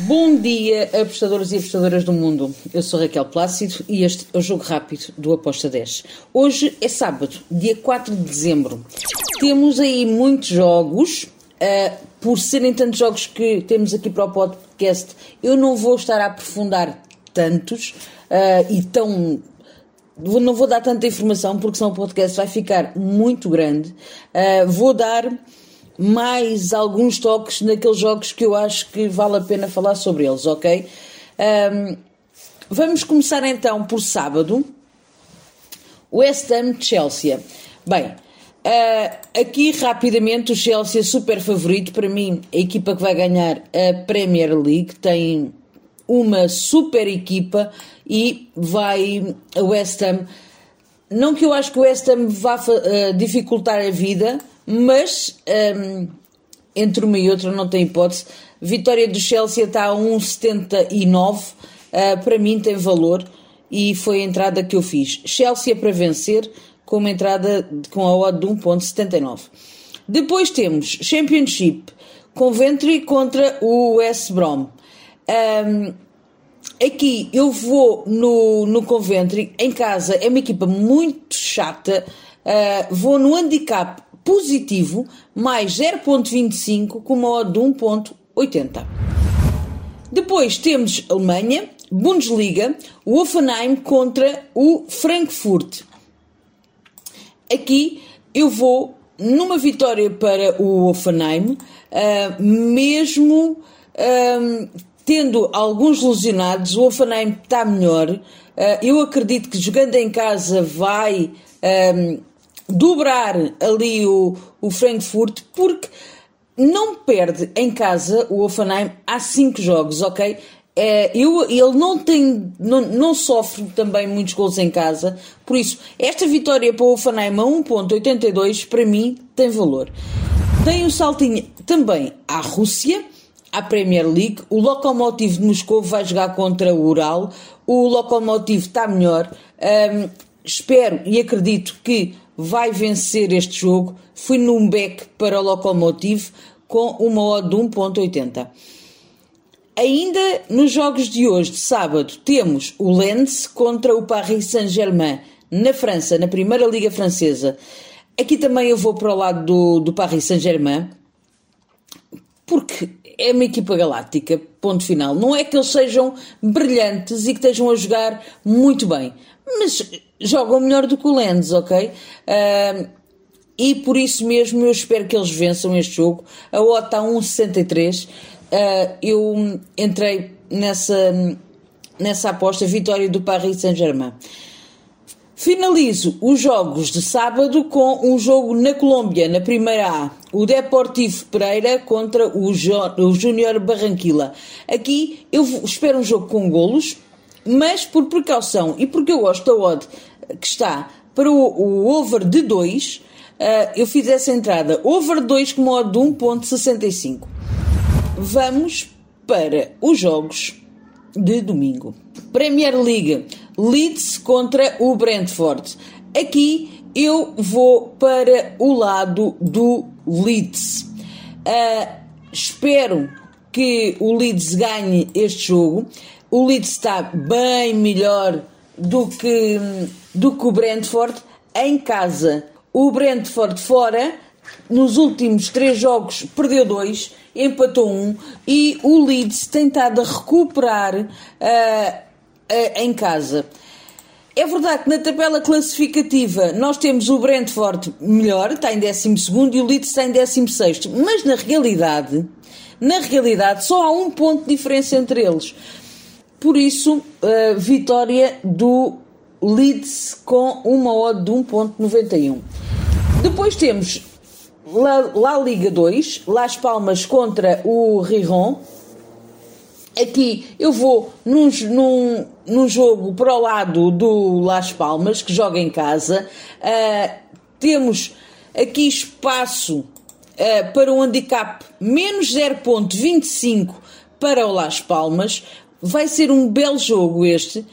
Bom dia, apostadores e apostadoras do mundo. Eu sou Raquel Plácido e este é o Jogo Rápido do Aposta 10. Hoje é sábado, dia 4 de dezembro. Temos aí muitos jogos. Uh, por serem tantos jogos que temos aqui para o podcast, eu não vou estar a aprofundar tantos uh, e tão. Não vou dar tanta informação porque senão o podcast vai ficar muito grande. Uh, vou dar mais alguns toques naqueles jogos que eu acho que vale a pena falar sobre eles, ok? Um, vamos começar então por sábado. West Ham Chelsea. Bem, uh, aqui rapidamente o Chelsea é super favorito para mim, a equipa que vai ganhar a Premier League tem uma super equipa e vai a West Ham. Não que eu acho que o West Ham vá uh, dificultar a vida, mas um, entre uma e outra não tem hipótese. Vitória do Chelsea está a 1,79. Uh, para mim tem valor e foi a entrada que eu fiz. Chelsea para vencer com uma entrada com a odd de 1,79. Depois temos Championship Coventry contra o West Brom. Um, aqui eu vou no, no Coventry, em casa é uma equipa muito chata. Uh, vou no handicap positivo, mais 0.25 com uma odd de 1.80. Depois temos Alemanha, Bundesliga, o Offenheim contra o Frankfurt. Aqui eu vou numa vitória para o Offenheim, uh, mesmo uh, tendo alguns lesionados, o Offenheim está melhor. Uh, eu acredito que jogando em casa vai dobrar ali o, o Frankfurt, porque não perde em casa o Offenheim há cinco jogos, ok? É, eu, ele não tem, não, não sofre também muitos gols em casa, por isso, esta vitória para o Offenheim a 1.82 para mim tem valor. Tem um saltinho também à Rússia, à Premier League. O Lokomotiv de Moscou vai jogar contra o Ural. O Lokomotiv está melhor. Espero e acredito que vai vencer este jogo. Fui num back para o Lokomotiv com uma odd de 1.80. Ainda nos jogos de hoje, de sábado, temos o Lens contra o Paris Saint-Germain, na França, na Primeira Liga Francesa. Aqui também eu vou para o lado do, do Paris Saint-Germain, porque é uma equipa galáctica, ponto final. Não é que eles sejam brilhantes e que estejam a jogar muito bem, mas jogam melhor do que o Lens, ok? Uh, e por isso mesmo eu espero que eles vençam este jogo. A OTA está 1,63. Uh, eu entrei nessa, nessa aposta, vitória do Paris Saint-Germain. Finalizo os jogos de sábado com um jogo na Colômbia, na primeira A. O Deportivo Pereira contra o, o Júnior Barranquilla. Aqui eu espero um jogo com golos, mas por precaução e porque eu gosto da odd que está para o, o over de 2, uh, eh, eu fiz essa entrada. Over 2 com modo de 1.65. Vamos para os jogos de domingo. Premier League, Leeds contra o Brentford. Aqui eu vou para o lado do Leeds. Uh, espero que o Leeds ganhe este jogo. O Leeds está bem melhor do que, do que o Brentford em casa. O Brentford fora, nos últimos três jogos, perdeu dois, empatou um e o Leeds tem estado a recuperar uh, uh, em casa. É verdade que na tabela classificativa nós temos o Brentford melhor, está em 12 e o Leeds está em 16, mas na realidade, na realidade só há um ponto de diferença entre eles. Por isso, uh, vitória do Leeds com uma odd de 1.91. Depois temos La, La, Liga 2, Las Palmas contra o Riron. Aqui eu vou num, num, num jogo para o lado do Las Palmas, que joga em casa. Uh, temos aqui espaço uh, para um handicap menos 0.25 para o Las Palmas. Vai ser um belo jogo este.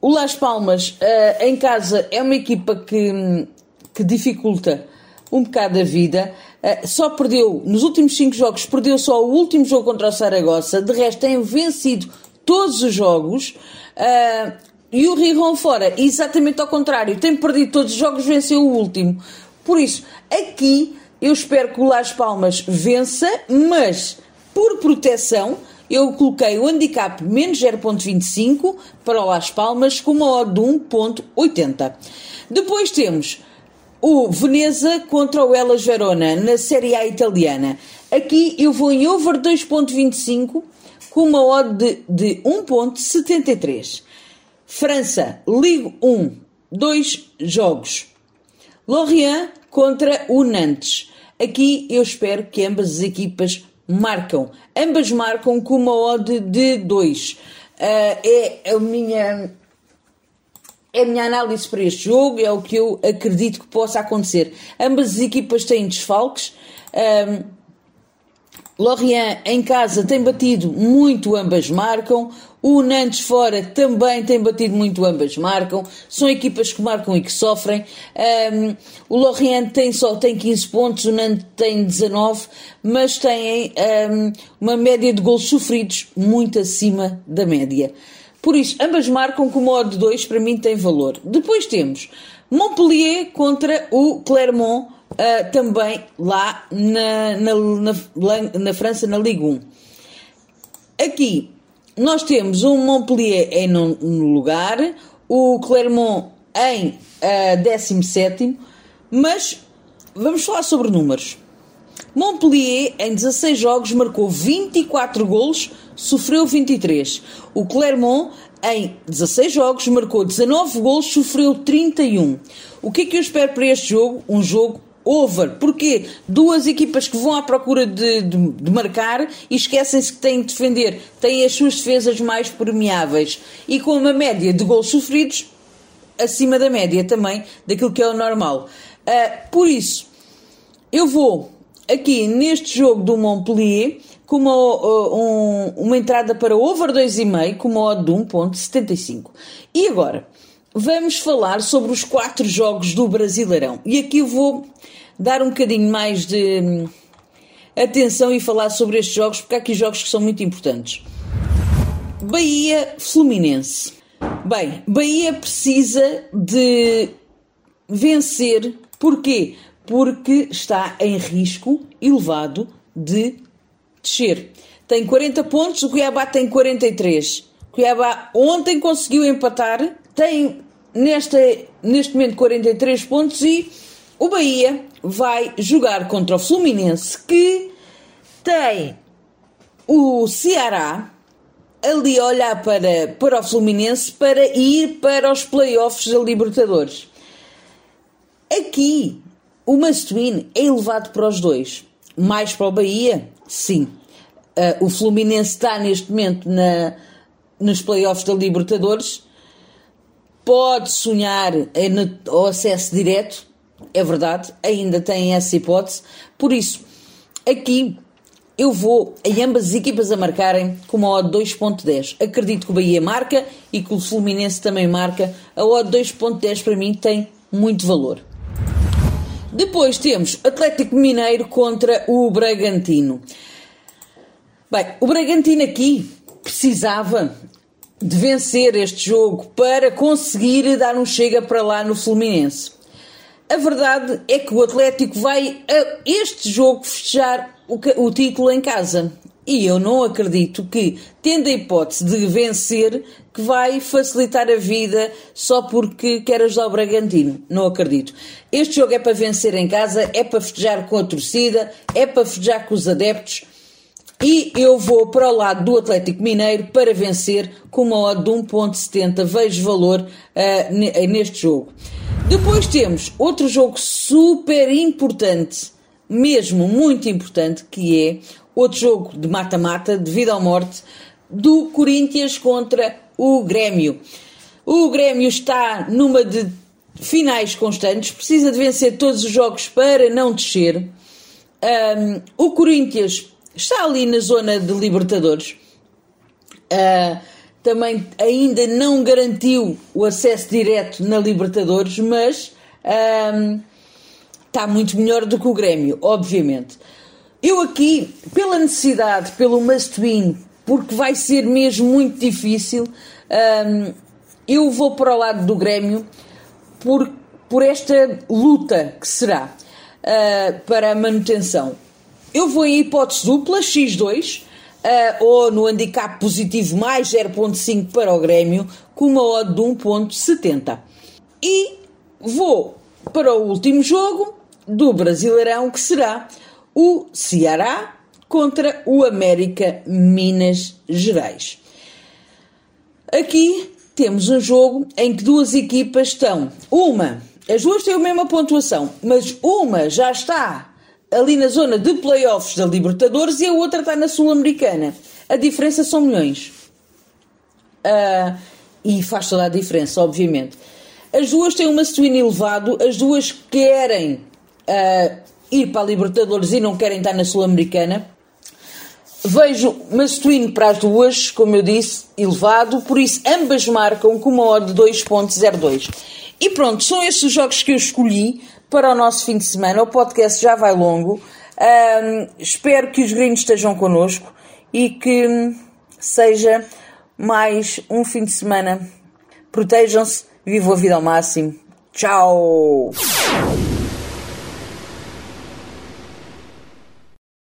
O Las Palmas uh, em casa é uma equipa que, que dificulta um bocado a vida. Uh, só perdeu, nos últimos 5 jogos, perdeu só o último jogo contra o Saragossa. De resto, tem vencido todos os jogos. Uh, e o Rijon fora, exatamente ao contrário, tem perdido todos os jogos, venceu o último. Por isso, aqui eu espero que o Las Palmas vença, mas por proteção, eu coloquei o handicap menos 0.25 para o Las Palmas com uma odd de 1.80. Depois temos o Veneza contra o Elas Verona na Série A italiana. Aqui eu vou em over 2.25 com uma odd de, de 1.73. França, Ligue 1, dois jogos. Lorient contra o Nantes. Aqui eu espero que ambas as equipas marcam. Ambas marcam com uma odd de 2. Uh, é a minha é a minha análise para este jogo, é o que eu acredito que possa acontecer. Ambas as equipas têm desfalques. Um, Lorient em casa tem batido muito, ambas marcam. O Nantes fora também tem batido muito, ambas marcam. São equipas que marcam e que sofrem. Um, o Lorient tem só tem 15 pontos, o Nantes tem 19, mas têm um, uma média de gols sofridos muito acima da média. Por isso, ambas marcam com o modo 2, para mim tem valor. Depois temos Montpellier contra o Clermont uh, também lá na, na, na, na, França, na Ligue 1. Aqui nós temos o Montpellier em nono lugar, o Clermont em uh, ah, 17, mas vamos falar sobre números. Montpellier, em 16 jogos, marcou 24 golos, sofreu 23. O Clermont, em 16 jogos, marcou 19 golos, sofreu 31. O que é que eu espero para este jogo? Um jogo over. Porque duas equipas que vão à procura de, de, de marcar e esquecem-se que têm de defender, têm as suas defesas mais permeáveis e com uma média de gols sofridos acima da média também daquilo que é o normal. Uh, por isso, eu vou aqui neste jogo do Montpellier com uma, uh, um, uma entrada para over 2,5 com uma odd de 1.75. E agora, vamos falar sobre os quatro jogos do Brasileirão. E aqui eu vou dar um bocadinho mais de hum, atenção e falar sobre estes jogos, porque há aqui jogos que são muito importantes. Bahia Fluminense. Bem, Bahia precisa de vencer. Porquê? Porque está em risco elevado de descer. Tem 40 pontos, o Cuiabá tem 43. O Cuiabá ontem conseguiu empatar, tem nesta, neste momento 43 pontos e o Bahia vai jogar contra o Fluminense que tem o Ceará ali a olhar para, para o Fluminense para ir para os playoffs da Libertadores. Aqui o Mastuíne é elevado para os dois. Mais para o Bahia? Sim. Uh, o Fluminense está neste momento na, nos playoffs da Libertadores. Pode sonhar o acesso direto, é verdade, ainda tem essa hipótese. Por isso, aqui eu vou em ambas as equipas a marcarem com uma odd 2.10. Acredito que o Bahia marca e que o Fluminense também marca. A odd 2.10 para mim tem muito valor. Depois temos Atlético Mineiro contra o Bragantino. Bem, o Bragantino aqui precisava de vencer este jogo para conseguir dar um chega para lá no Fluminense. A verdade é que o Atlético vai a este jogo festejar o, o título em casa. E eu não acredito que, tendo a hipótese de vencer, que vai facilitar a vida só porque quer ajudar o Bragantino. Não acredito. Este jogo é para vencer em casa, é para festejar com a torcida, é para festejar com os adeptos. E eu vou para o lado do Atlético Mineiro para vencer com uma odd de 1.70. Vejo valor uh, neste jogo. Depois temos outro jogo super importante, mesmo muito importante, que é outro jogo de mata-mata, de vida ou morte, do Corinthians contra o Grêmio. O Grêmio está numa de finais constantes, precisa de vencer todos os jogos para não descer. Um, o Corinthians está ali na zona de Libertadores. Uh, também ainda não garantiu o acesso direto na Libertadores, mas um, está muito melhor do que o Grêmio, obviamente. Eu aqui, pela necessidade, pelo must win, porque vai ser mesmo muito difícil, um, eu vou para o lado do Grêmio por, por esta luta que será para a manutenção. Eu vou em hipótese dupla, X2, uh, ou no handicap positivo mais 0.5 para o Grêmio, com uma odd de 1.70. E vou para o último jogo do Brasileirão, que será o Ceará contra o América Minas Gerais. Aqui temos um jogo em que duas equipas estão. Uma, as duas têm a mesma pontuação, mas uma já está ali na zona de playoffs da Libertadores e a outra está na Sul-Americana. A diferença são milhões. Uh, e faz toda a diferença, obviamente. As duas têm um masculino elevado, as duas querem uh, ir para a Libertadores e não querem estar na Sul-Americana. Vejo masculino para as duas, como eu disse, elevado, por isso ambas marcam com uma odd de 2.02. E pronto, são estes os jogos que eu escolhi para o nosso fim de semana. O podcast já vai longo. Um, espero que os gringos estejam connosco e que seja mais um fim de semana. Protejam-se, vivam a vida ao máximo. Tchau!